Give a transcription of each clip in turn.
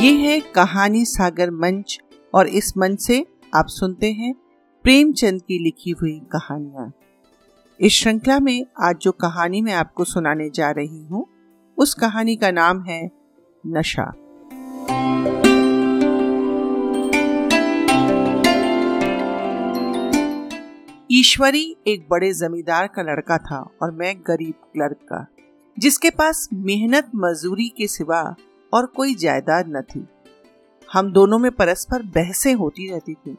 ये है कहानी सागर मंच, और इस मंच से आप सुनते हैं प्रेमचंद की लिखी हुई कहानियाँ। इस श्रृंखला में आज जो कहानी मैं आपको सुनाने जा रही हूँ, उस कहानी का नाम है नशा। ईश्वरी एक बड़े जमींदार का लड़का था और मैं गरीब क्लर्क का, जिसके पास मेहनत मजदूरी के सिवा और कोई जायदाद न थी। हम दोनों में परस्पर बहसें होती रहती थी।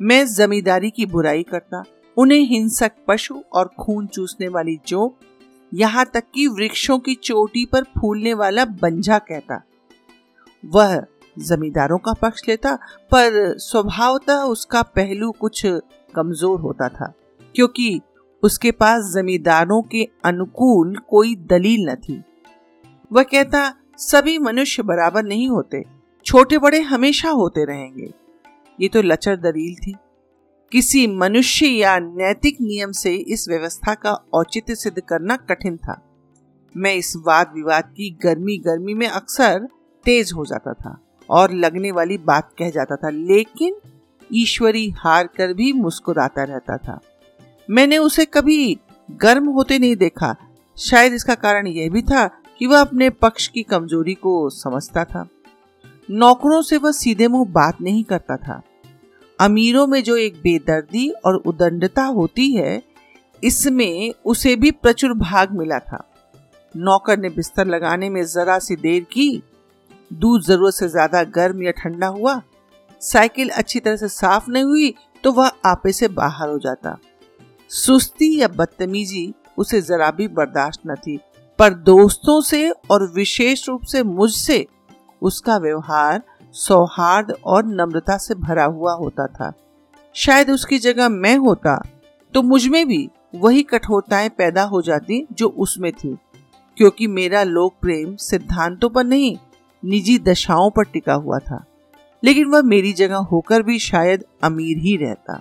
मैं जमींदारी की बुराई करता, उन्हें हिंसक पशु और खून चूसने वाली जोक, यहाँ तक कि वृक्षों की चोटी पर फूलने वाला बंजा कहता। वह जमींदारों का पक्ष लेता, पर स्वभावतः उसका पहलू कुछ कमज़ोर होता था, क्योंकि उसके पास जमींदारों के अनुकूल कोई दलील न थी। वह कहता, सभी मनुष्य बराबर नहीं होते छोटे बड़े हमेशा होते रहेंगे। ये तो लचर दलील थी। किसी मनुष्य या नैतिक नियम से इस व्यवस्था का औचित्य सिद्ध करना कठिन था। मैं इस वाद विवाद की गर्मी गर्मी में अक्सर तेज हो जाता था और लगने वाली बात कह जाता था, लेकिन ईश्वरी हार कर भी मुस्कुराता रहता था। मैंने उसे कभी गर्म होते नहीं देखा। शायद इसका कारण यह भी था कि वह अपने पक्ष की कमज़ोरी को समझता था। नौकरों से वह सीधे मुँह बात नहीं करता था। अमीरों में जो एक बेदर्दी और उदंडता होती है, इसमें उसे भी प्रचुर भाग मिला था। नौकर ने बिस्तर लगाने में जरा सी देर की। दूध ज़रूरत से ज़्यादा गर्म या ठंडा हुआ? साइकिल अच्छी तरह से साफ़ नहीं हुई तो वह आपे से बाहर हो जाता। सुस्ती या बदतमीजी उसे जरा भी बर्दाश्त न थी, पर दोस्तों से और विशेष रूप से मुझसे उसका व्यवहार सौहार्द और नम्रता से भरा हुआ होता था। शायद उसकी जगह मैं होता तो मुझमें भी वही कठोरताएँ पैदा हो जाती जो उसमें थी, क्योंकि मेरा लोक प्रेम सिद्धांतों पर नहीं, निजी दशाओं पर टिका हुआ था। लेकिन वह मेरी जगह होकर भी शायद अमीर ही रहता,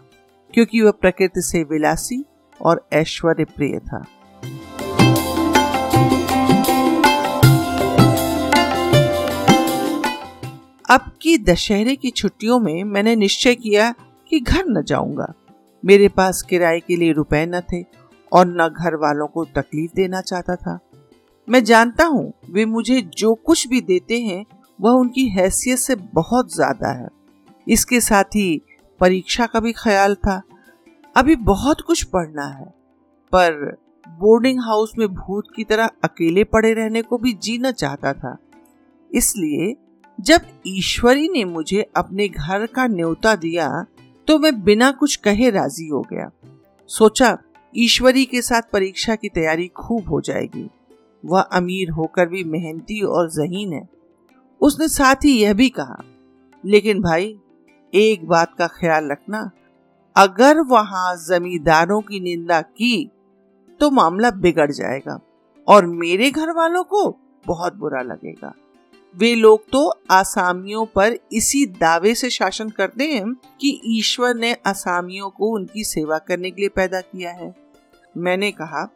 क्योंकि वह प्रकृति से विलासी और ऐश्वर्य प्रिय था। अब की दशहरे की छुट्टियों में मैंने निश्चय किया कि घर न जाऊँगा। मेरे पास किराए के लिए रुपए न थे और न घर वालों को तकलीफ़ देना चाहता था। मैं जानता हूँ वे मुझे जो कुछ भी देते हैं वह उनकी हैसियत से बहुत ज़्यादा है। इसके साथ ही परीक्षा का भी ख्याल था। अभी बहुत कुछ पढ़ना है, पर बोर्डिंग हाउस में भूत की तरह अकेले पड़े रहने को भी जीना चाहता था। इसलिए जब ईश्वरी ने मुझे अपने घर का न्योता दिया तो मैं बिना कुछ कहे राज़ी हो गया। सोचा ईश्वरी के साथ परीक्षा की तैयारी खूब हो जाएगी। वह अमीर होकर भी मेहनती और जहीन है। उसने साथ ही यह भी कहा, लेकिन भाई, एक बात का ख्याल रखना, अगर वहाँ जमींदारों की निंदा की तो मामला बिगड़ जाएगा और मेरे घर वालों को बहुत बुरा लगेगा। वे लोग तो आसामियों पर इसी दावे से शासन करते हैं कि ईश्वर ने आसामियों को उनकी सेवा करने के लिए पैदा किया है। मैंने कहा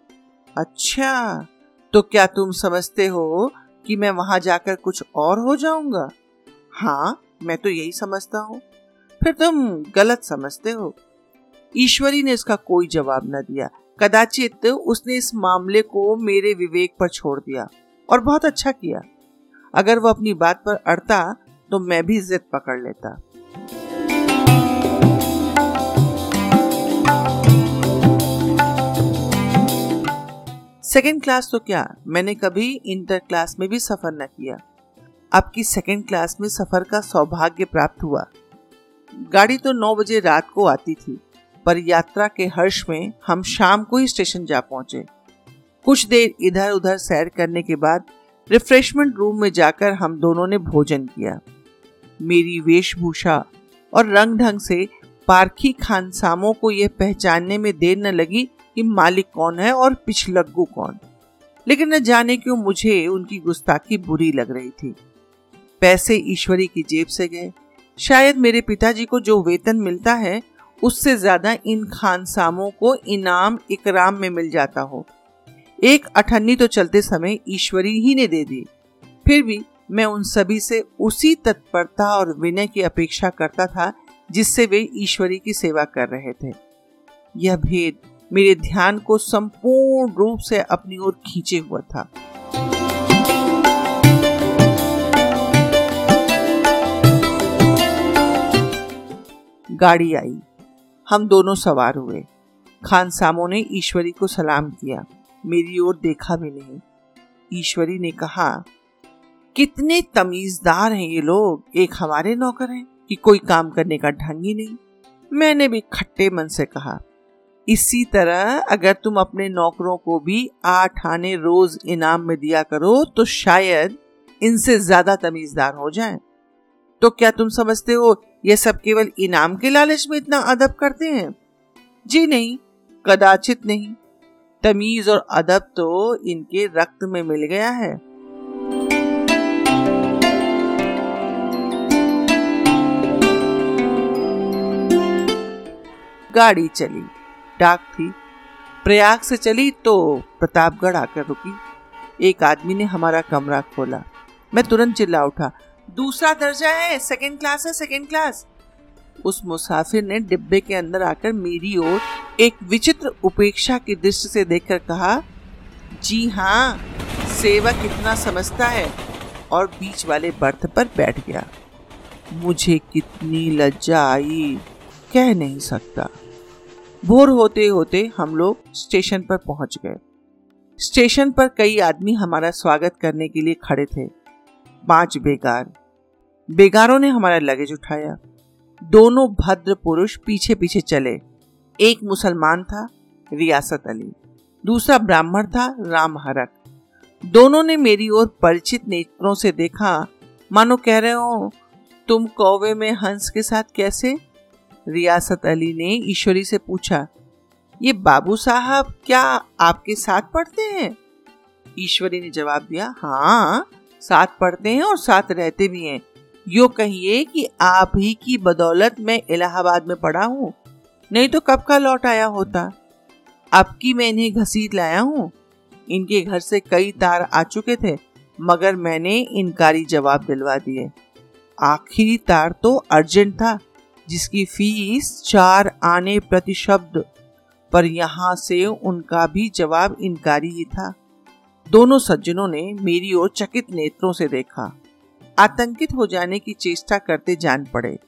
अच्छा तो क्या तुम समझते हो कि मैं वहाँ जाकर कुछ और हो जाऊँगा? हाँ मैं तो यही समझता हूँ। फिर तुम गलत समझते हो। ईश्वरी ने इसका कोई जवाब न दिया। कदाचित उसने इस मामले को मेरे विवेक पर छोड़ दिया और बहुत अच्छा किया। अगर वो अपनी बात पर अड़ता तो मैं भी जिद पकड़ लेता। सेकेंड क्लास तो क्या? मैंने कभी इंटर क्लास में भी सफ़र न किया। अब की सेकेंड क्लास में सफ़र का सौभाग्य प्राप्त हुआ। गाड़ी तो नौ बजे रात को आती थी, पर यात्रा के हर्ष में हम शाम को ही स्टेशन जा पहुँचे। कुछ देर इधर उधर सैर करने के बाद रिफ्रेशमेंट रूम में जाकर हम दोनों ने भोजन किया। मेरी वेशभूषा और रंग ढंग से पारखी खानसामों को यह पहचानने में देर न लगी कि मालिक कौन है और पिछलग्गू कौन। लेकिन न जाने क्यों मुझे उनकी गुस्ताखी बुरी लग रही थी। पैसे ईश्वरी की जेब से गए। शायद मेरे पिताजी को जो वेतन मिलता है, उससे ज़्यादा इन खानसामों को इनाम इकराम में मिल जाता हो। एक अठन्नी तो चलते समय ईश्वरी ही ने दे दी। फिर भी मैं उन सभी से उसी तत्परता और विनय की अपेक्षा करता था जिससे वे ईश्वरी की सेवा कर रहे थे। यह भेद मेरे ध्यान को संपूर्ण रूप से अपनी ओर खींचे हुआ था। गाड़ी आई। हम दोनों सवार हुए। खान सामो ने ईश्वरी को सलाम किया। मेरी ओर देखा भी नहीं। ईश्वरी ने कहा, कितने तमीजदार हैं ये लोग। एक हमारे नौकर हैं कि कोई काम करने का ढंग ही नहीं। मैंने भी खट्टे मन से कहा इसी तरह अगर तुम अपने नौकरों को भी आठ आने रोज इनाम में दिया करो तो शायद इनसे ज़्यादा तमीजदार हो जाएँ। तो क्या तुम समझते हो, ये सब केवल इनाम के लालच में इतना अदब करते हैं? जी नहीं, कदाचित नहीं। तमीज और अदब तो इनके रक्त में मिल गया है। गाड़ी चली। डाक थी। प्रयाग से चली तो प्रतापगढ़ आकर रुकी। एक आदमी ने हमारा कमरा खोला। मैं तुरंत चिल्ला उठा, दूसरा दर्जा है सेकंड क्लास है सेकंड क्लास उस मुसाफिर ने डिब्बे के अंदर आकर मेरी ओर एक विचित्र उपेक्षा की दृष्टि से देखकर कहा, जी हाँ सेवक कितना समझता है और बीच वाले बर्थ पर बैठ गया। मुझे कितनी लज्जा आई, कह नहीं सकता। भोर होते होते हम लोग स्टेशन पर पहुँच गए। स्टेशन पर कई आदमी हमारा स्वागत करने के लिए खड़े थे। पाँच बेगार बेगारों ने हमारा लगेज उठाया। दोनों भद्र पुरुष पीछे पीछे चले। एक मुसलमान था, रियासत अली। दूसरा ब्राह्मण था, राम हरक। दोनों ने मेरी ओर परिचित नेत्रों से देखा। मानो कह रहे हो, तुम कौवे में हंस के साथ कैसे रियासत अली ने ईश्वरी से पूछा, ये बाबू साहब क्या आपके साथ पढ़ते हैं? ईश्वरी ने जवाब दिया हाँ साथ पढ़ते हैं और साथ रहते भी हैं। यो कहिए कि आप ही की बदौलत मैं इलाहाबाद में पढ़ा हूँ, नहीं तो कब का लौट आया होता? अब की मैं इन्हें घसीट लाया हूँ? इनके घर से कई तार आ चुके थे, मगर मैंने इनकारी जवाब दिलवा दिए। आखिरी तार तो अर्जेंट था जिसकी फ़ीस चार आने प्रति शब्द पर यहाँ से उनका भी जवाब इनकारी ही था। दोनों सज्जनों ने मेरी ओर चकित नेत्रों से देखा। आतंकित हो जाने की चेष्टा करते जान पड़े।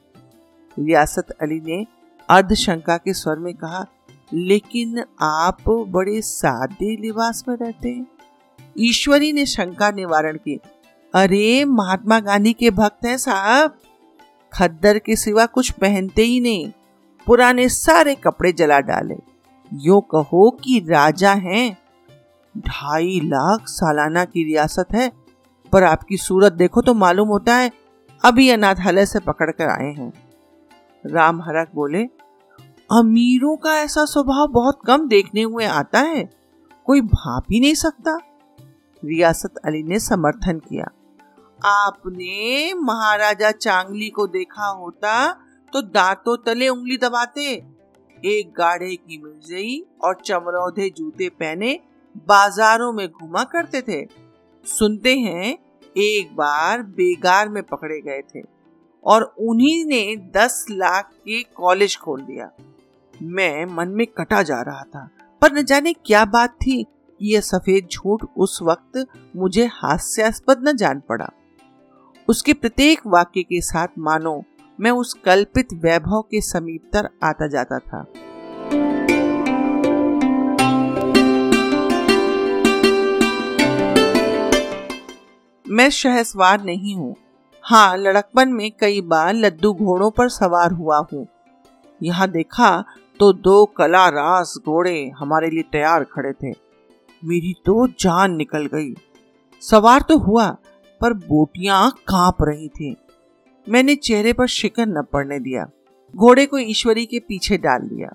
रियासत अली ने अर्धशंका के स्वर में कहा, लेकिन आप बड़े सादे लिबास में रहते हैं। ईश्वरी ने शंका निवारण की, अरे, महात्मा गांधी के भक्त हैं साहब। खद्दर के सिवा कुछ पहनते ही नहीं। पुराने सारे कपड़े जला डाले। यो कहो कि राजा हैं। ढाई लाख सालाना की रियासत है, पर आपकी सूरत देखो तो मालूम होता है, अभी अनाथालय से पकड़ कर आए हैं। राम हरक बोले, अमीरों का ऐसा स्वभाव बहुत कम देखने हुए आता है। कोई भाप ही नहीं सकता। रियासत अली ने समर्थन किया। आपने महाराजा चांगली को देखा होता तो दांतों तले उंगली दबाते। एक गाढ़े की मिर्जई और चमरौधे जूते पहने बाजारों में घुमा करते थे। सुनते हैं एक बार बेगार में पकड़े गए थे और उन्हीं ने दस लाख के कॉलेज खोल दिया। मैं मन में कटा जा रहा था, पर न जाने क्या बात थी। यह सफ़ेद झूठ उस वक्त मुझे हास्यास्पद न जान पड़ा। उसके प्रत्येक वाक्य के साथ मानो, मैं उस कल्पित वैभव के समीपतर आता जाता था। मैं शहसवार नहीं हूँ। हाँ लड़कपन में कई बार लद्दू घोड़ों पर सवार हुआ हूँ। यहाँ देखा तो दो कला रास घोड़े हमारे लिए तैयार खड़े थे। मेरी तो जान निकल गई। सवार तो हुआ पर बोटियाँ काँप रही थी। मैंने चेहरे पर शिकन न पड़ने दिया। घोड़े को ईश्वरी के पीछे डाल दिया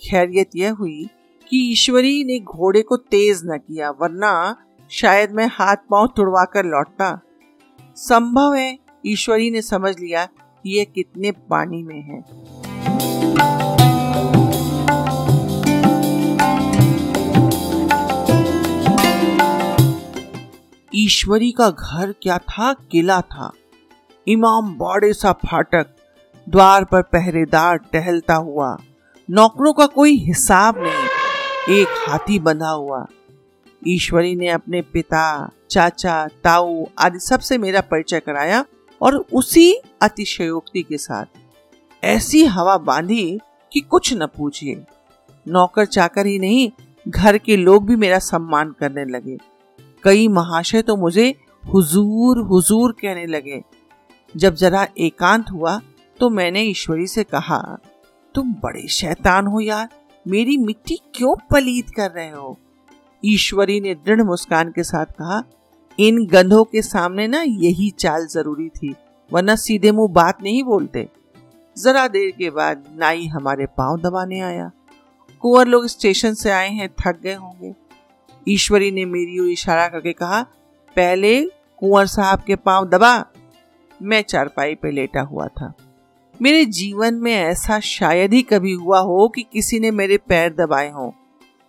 खैरियत यह हुई कि ईश्वरी ने घोड़े को तेज न किया, वरना शायद मैं हाथ पाँव तुड़वा कर लौटता। संभव है ईश्वरी ने समझ लिया कि यह कितने पानी में है। ईश्वरी का घर क्या था? किला था। इमाम बाड़े सा फाटक द्वार पर पहरेदार टहलता हुआ। नौकरों का कोई हिसाब नहीं, एक हाथी बंधा हुआ। ईश्वरी ने अपने पिता, चाचा, ताऊ आदि सबसे मेरा परिचय कराया और उसी अतिशयोक्ति के साथ ऐसी हवा बांधी कि कुछ न पूछिए। नौकर चाकर ही नहीं, घर के लोग भी मेरा सम्मान करने लगे। कई महाशय तो मुझे हुजूर हुजूर कहने लगे। जब जरा एकांत हुआ तो मैंने ईश्वरी से कहा, तुम बड़े शैतान हो यार, मेरी मिट्टी क्यों पलीत कर रहे हो? ईश्वरी ने दृढ़ मुस्कान के साथ कहा, इन गंधों के सामने ना यही चाल ज़रूरी थी, वरना सीधे मुँह बात नहीं बोलते। जरा देर के बाद नाई हमारे पाँव दबाने आया। कुंवर लोग स्टेशन से आए हैं, थक गए होंगे। ईश्वरी ने मेरी ओर इशारा करके कहा, पहले कुंवर साहब के पाँव दबा, मैं चारपाई पे लेटा हुआ था। मेरे जीवन में ऐसा शायद ही कभी हुआ हो कि किसी ने मेरे पैर दबाए हों।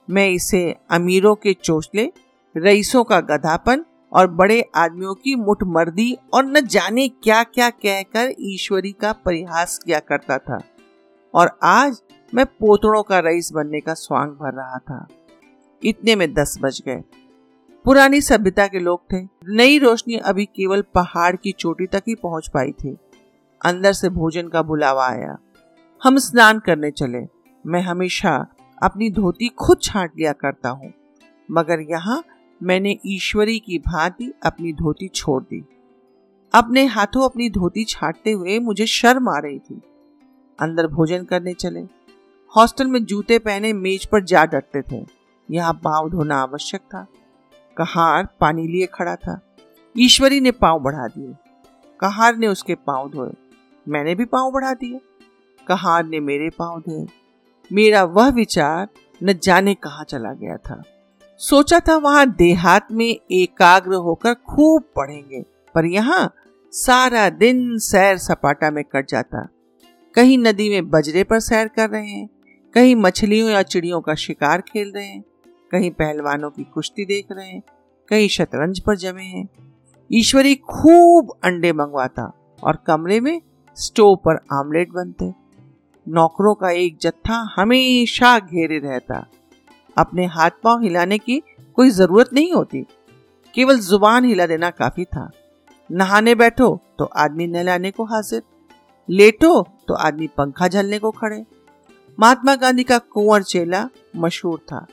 मैं इसे अमीरों के चोचले, रईसों का गधापन और बड़े आदमियों की मुठमर्दी और न जाने क्या क्या कहकर ईश्वरी का परिहास किया करता था। और आज मैं पोतड़ों का रईस बनने का स्वांग भर रहा था। इतने में दस बज गए। पुरानी सभ्यता के लोग थे। नई रोशनी अभी केवल पहाड़ की चोटी तक ही पहुँच पाई थी। अंदर से भोजन का बुलावा आया। हम स्नान करने चले। मैं हमेशा अपनी धोती खुद छाट लिया करता हूँ। मगर यहाँ मैंने ईश्वरी की भांति अपनी धोती छोड़ दी। अपने हाथों अपनी धोती छाटते हुए मुझे शर्म आ रही थी। अंदर भोजन करने चले। हॉस्टल में जूते पहने मेज पर जा डरते थे। यहाँ पाँव धोना आवश्यक था। कहार पानी लिए खड़ा था। ईश्वरी ने पाँव बढ़ा दिए। कहार ने उसके पाँव धोए। मैंने भी पाँव बढ़ा दिए। कहार ने मेरे पाँव धोए। मेरा वह विचार न जाने कहा चला गया था। सोचा था वहाँ देहात में एकाग्र होकर खूब पढ़ेंगे, पर यहाँ सारा दिन सैर सपाटा में कट जाता। कहीं नदी में बजरे पर सैर कर रहे हैं, कहीं मछलियों या चिड़ियों का शिकार खेल रहे हैं। कहीं पहलवानों की कुश्ती देख रहे हैं, कहीं शतरंज पर जमे हैं। ईश्वरी खूब अंडे मंगवाता और कमरे में स्टोव पर आमलेट बनते। नौकरों का एक जत्था हमेशा घेरे रहता। अपने हाथ पाँव हिलाने की कोई ज़रूरत नहीं होती। केवल ज़ुबान हिला देना काफ़ी था। नहाने बैठो तो आदमी नहलाने को हाजिर। लेटो तो आदमी पंखा झलने को खड़े। महात्मा गांधी का कुंवर चेला मशहूर था।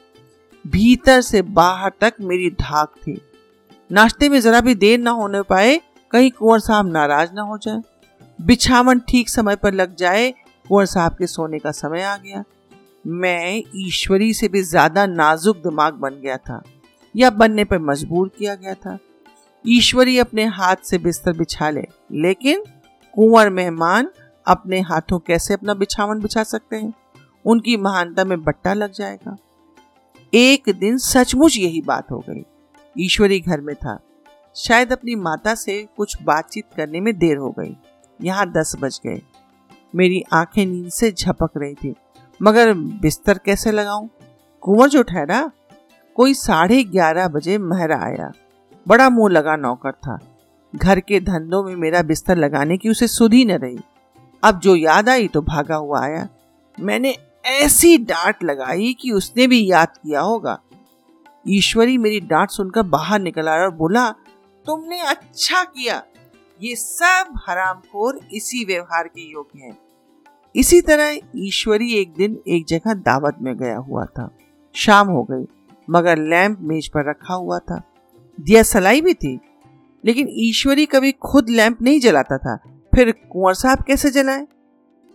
भीतर से बाहर तक मेरी धाक थी। नाश्ते में जरा भी देर ना होने पाए, कहीं कुंवर साहब नाराज़ ना हो जाए। बिछावन ठीक समय पर लग जाए, कुंवर साहब के सोने का समय आ गया। मैं ईश्वरी से भी ज़्यादा नाजुक दिमाग बन गया था, या बनने पर मजबूर किया गया था। ईश्वरी अपने हाथ से बिस्तर बिछा ले, लेकिन कुंवर मेहमान अपने हाथों कैसे अपना बिछावन बिछा सकते हैं? उनकी महानता में बट्टा लग जाएगा। एक दिन सचमुच यही बात हो गई। ईश्वरी घर में था। शायद अपनी माता से कुछ बातचीत करने में देर हो गई। यहाँ दस बज गए। मेरी आँखें नींद से झपक रही थी। मगर बिस्तर कैसे लगाऊँ? कुंवर जो ठहरा, कोई साढ़े ग्यारह बजे महरा आया। बड़ा मुँह लगा नौकर था। घर के धंधों में मेरा बिस्तर लगाने की उसे सुधी न रही। अब जो याद आई तो भागा हुआ आया। मैंने ऐसी डांट लगाई कि उसने भी याद किया होगा। ईश्वरी मेरी डांट सुनकर बाहर निकल आया और बोला, तुमने अच्छा किया। ये सब हरामखोर इसी व्यवहार के योग्य हैं। इसी तरह ईश्वरी एक दिन एक जगह दावत में गया हुआ था। शाम हो गई, मगर लैंप मेज पर रखा हुआ था। दिया सलाई भी थी, लेकिन ईश्वरी कभी खुद लैंप नहीं जलाता था। फिर कुंवर साहब कैसे जलाए?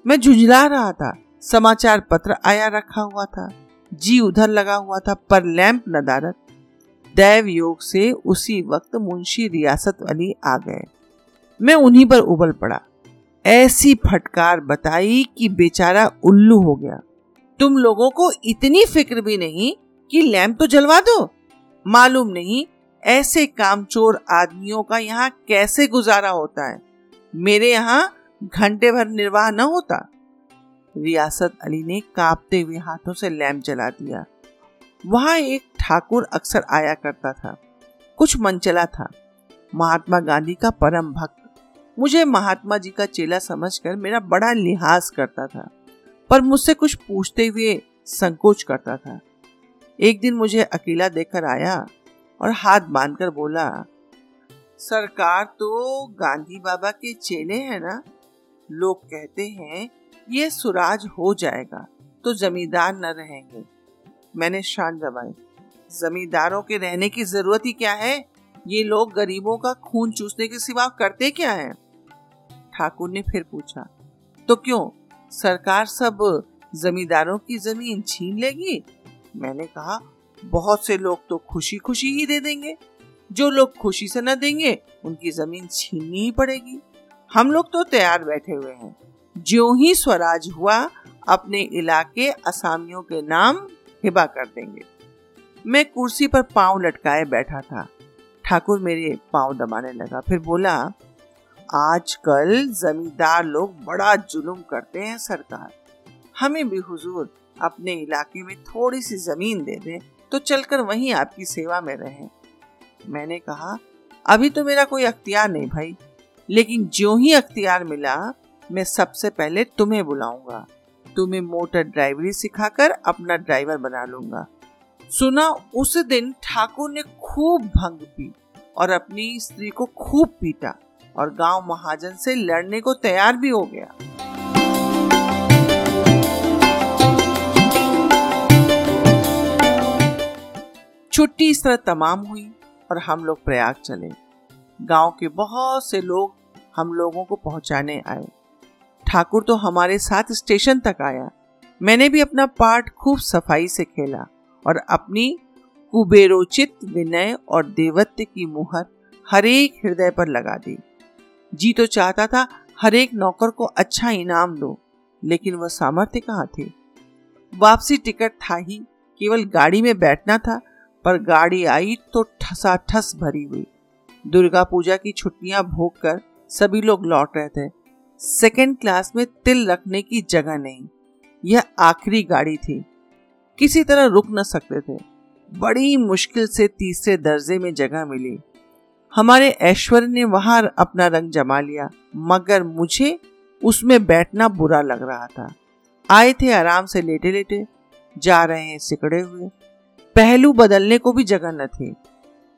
मैं झुंझला रहा था। समाचार पत्र आया रखा हुआ था, जी उधर लगा हुआ था, पर लैंप नदारत दैव योग से उसी वक्त मुंशी रियासत अली आ गए। मैं उन्हीं पर उबल पड़ा। ऐसी फटकार बताई कि बेचारा उल्लू हो गया। तुम लोगों को इतनी फ़िक्र भी नहीं कि लैंप तो जलवा दो? मालूम नहीं ऐसे कामचोर आदमियों का यहाँ कैसे गुजारा होता है। मेरे यहाँ घंटे भर निर्वाह न होता। रियासत अली ने कांपते हुए हाथों से लैंप जला दिया। वहाँ एक ठाकुर अक्सर आया करता था। कुछ मनचला था। महात्मा गांधी का परम भक्त। मुझे महात्मा जी का चेला समझकर मेरा बड़ा लिहाज करता था, पर मुझसे कुछ पूछते हुए संकोच करता था। एक दिन मुझे अकेला देखकर आया और हाथ बांधकर बोला, सरकार तो गांधी बाबा के चेले हैं ना? लोग कहते हैं ये सुराज हो जाएगा तो जमींदार न रहेंगे। मैंने शान जमाई जमींदारों के रहने की ज़रूरत ही क्या है? ये लोग गरीबों का खून चूसने के सिवा करते क्या हैं? ठाकुर ने फिर पूछा तो क्यों? सरकार सब जमींदारों की ज़मीन छीन लेगी? मैंने कहा, बहुत से लोग तो खुशी खुशी ही दे देंगे। जो लोग खुशी से न देंगे, उनकी ज़मीन छीननी ही पड़ेगी। हम लोग तो तैयार बैठे हुए हैं। जो ही स्वराज हुआ, अपने इलाके असामियों के नाम हिबा कर देंगे। मैं कुर्सी पर पाँव लटकाए बैठा था। ठाकुर मेरे पाँव दबाने लगा, फिर बोला, आजकल जमींदार लोग बड़ा जुल्म करते हैं सरकार। हमें भी हुजूर अपने इलाके में थोड़ी सी ज़मीन दे दें तो चलकर वहीं आपकी सेवा में रहें। मैंने कहा, अभी तो मेरा कोई अख्तियार नहीं भाई, लेकिन जो ही अख्तियार मिला मैं सबसे पहले तुम्हें बुलाऊँगा। तुम्हें मोटर ड्राइवरी सिखाकर अपना ड्राइवर बना लूँगा। सुना, उस दिन ठाकुर ने खूब भंग पी और अपनी स्त्री को खूब पीटा और गाँव महाजन से लड़ने को तैयार भी हो गया। छुट्टी इस तरह तमाम हुई और हम लोग प्रयाग चले। गाँव के बहुत से लोग हम लोगों को पहुँचाने आए। ठाकुर तो हमारे साथ स्टेशन तक आया। मैंने भी अपना पार्ट खूब सफ़ाई से खेला और अपनी कुबेरोचित विनय और देवत्व की मुहर हरेक हृदय पर लगा दी। जी तो चाहता था हर एक नौकर को अच्छा इनाम दो, लेकिन वह सामर्थ्य कहाँ थे? वापसी टिकट था ही, केवल गाड़ी में बैठना था, पर गाड़ी आई तो ठसा ठस भरी हुई। दुर्गा पूजा की छुट्टियाँ भोग कर सभी लोग लौट रहे थे। सेकेंड क्लास में तिल रखने की जगह नहीं। यह आखिरी गाड़ी थी। किसी तरह रुक न सकते थे। बड़ी मुश्किल से तीसरे दर्जे में जगह मिली। हमारे ऐश्वर्य ने वहाँ अपना रंग जमा लिया, मगर मुझे उसमें बैठना बुरा लग रहा था। आए थे आराम से लेटे लेटे जा रहे हैं सिकड़े हुए। पहलू बदलने को भी जगह न थी।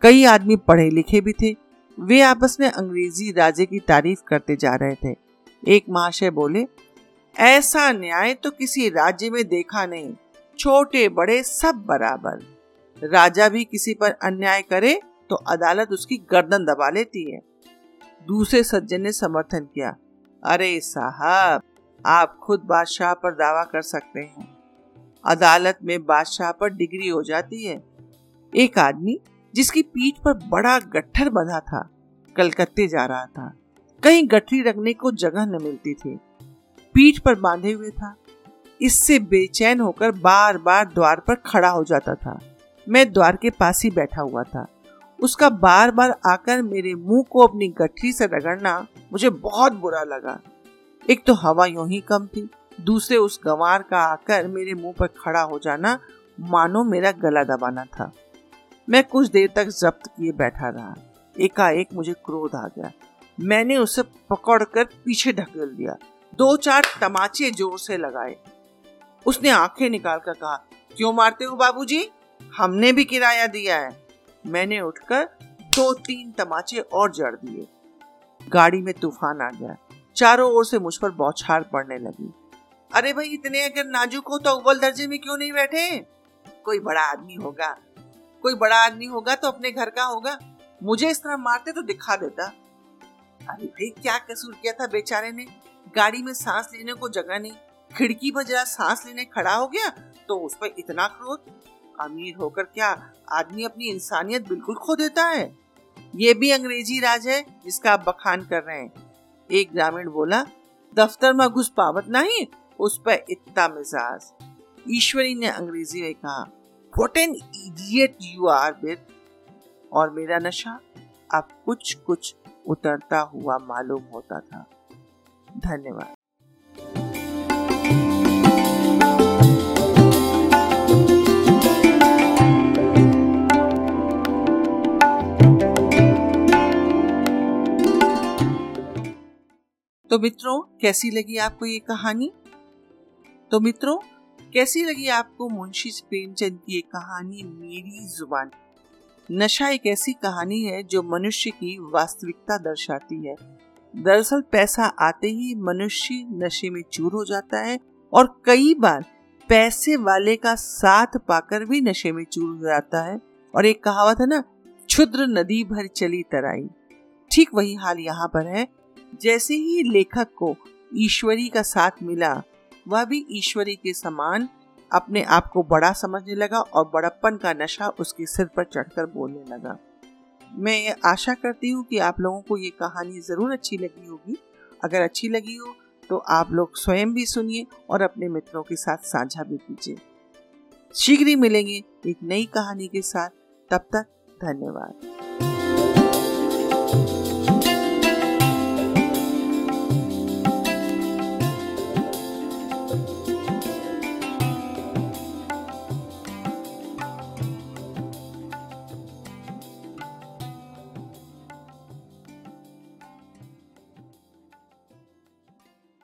कई आदमी पढ़े लिखे भी थे। वे आपस में अंग्रेज़ी राजे की तारीफ़ करते जा रहे थे। एक महाशय बोले, ऐसा न्याय तो किसी राज्य में देखा नहीं। छोटे, बड़े, सब बराबर। राजा भी किसी पर अन्याय करे तो अदालत उसकी गर्दन दबा लेती है। दूसरे सज्जन ने समर्थन किया, अरे साहब, आप खुद बादशाह पर दावा कर सकते हैं। अदालत में बादशाह पर डिग्री हो जाती है। एक आदमी जिसकी पीठ पर बड़ा गट्ठर बंधा था, कलकत्ते जा रहा था। कहीं गठरी रखने को जगह न मिलती थी। पीठ पर बांधे हुए था। इससे बेचैन होकर बार बार द्वार पर खड़ा हो जाता था। मैं द्वार के पास ही बैठा हुआ था। उसका बार बार आकर मेरे मुँह को अपनी गठरी से रगड़ना मुझे बहुत बुरा लगा। एक तो हवा यूँ ही कम थी, दूसरे उस गंवार का आकर मेरे मुँह पर खड़ा हो जाना मानो मेरा गला दबाना था। मैं कुछ देर तक जब्त किए बैठा रहा। एकाएक मुझे क्रोध आ गया। मैंने उसे पकड़कर पीछे ढकेल दिया। दो चार तमाचे ज़ोर से लगाए। उसने आँखें निकाल कर कहा, क्यों मारते हो बाबूजी? हमने भी किराया दिया है। मैंने उठकर दो तीन तमाचे और जड़ दिए। गाड़ी में तूफ़ान आ गया। चारों ओर से मुझ पर बौछार पड़ने लगी। अरे भाई, इतने अगर नाजुक हो तो अव्वल दर्जे में क्यों नहीं बैठे? कोई बड़ा आदमी होगा। कोई बड़ा आदमी होगा तो अपने घर का होगा। मुझे इस तरह मारते तो दिखा देता। अरे क्या कसूर किया था बेचारे ने? गाड़ी में सांस लेने को जगह नहीं। खिड़की पर जरा सांस लेने खड़ा हो गया तो उस पर इतना क्रोध? अमीर होकर क्या आदमी अपनी इंसानियत बिल्कुल खो देता है? ये भी अंग्रेज़ी राज है जिसका आप बखान कर रहे हैं। एक ग्रामीण बोला, दफ्तर में घुस पावत नहीं, उस पर इतना मिजाज। ईश्वरी ने अंग्रेज़ी में कहा what an idiot you are with और मेरा नशा? अब कुछ कुछ उतरता हुआ मालूम होता था। धन्यवाद। तो मित्रों, कैसी लगी आपको ये कहानी? तो मित्रों, कैसी लगी आपको मुंशी प्रेमचंद की ये कहानी मेरी ज़ुबान? नशा एक ऐसी कहानी है जो मनुष्य की वास्तविकता दर्शाती है। दरअसल पैसा आते ही मनुष्य नशे में चूर हो जाता है और कई बार पैसे वाले का साथ पाकर भी नशे में चूर हो जाता है। और एक कहावत है ना क्षुद्र नदी भर चली तराई। ठीक वही हाल यहाँ पर है। जैसे ही लेखक को ईश्वरी का साथ मिला, वह भी ईश्वरी के समान अपने आप को बड़ा समझने लगा और बड़प्पन का नशा उसके सिर पर चढ़कर बोलने लगा। मैं ये आशा करती हूँ कि आप लोगों को ये कहानी ज़रूर अच्छी लगी होगी। अगर अच्छी लगी हो तो आप लोग स्वयं भी सुनिए और अपने मित्रों के साथ साझा भी कीजिए। शीघ्र ही मिलेंगे एक नई कहानी के साथ। तब तक धन्यवाद।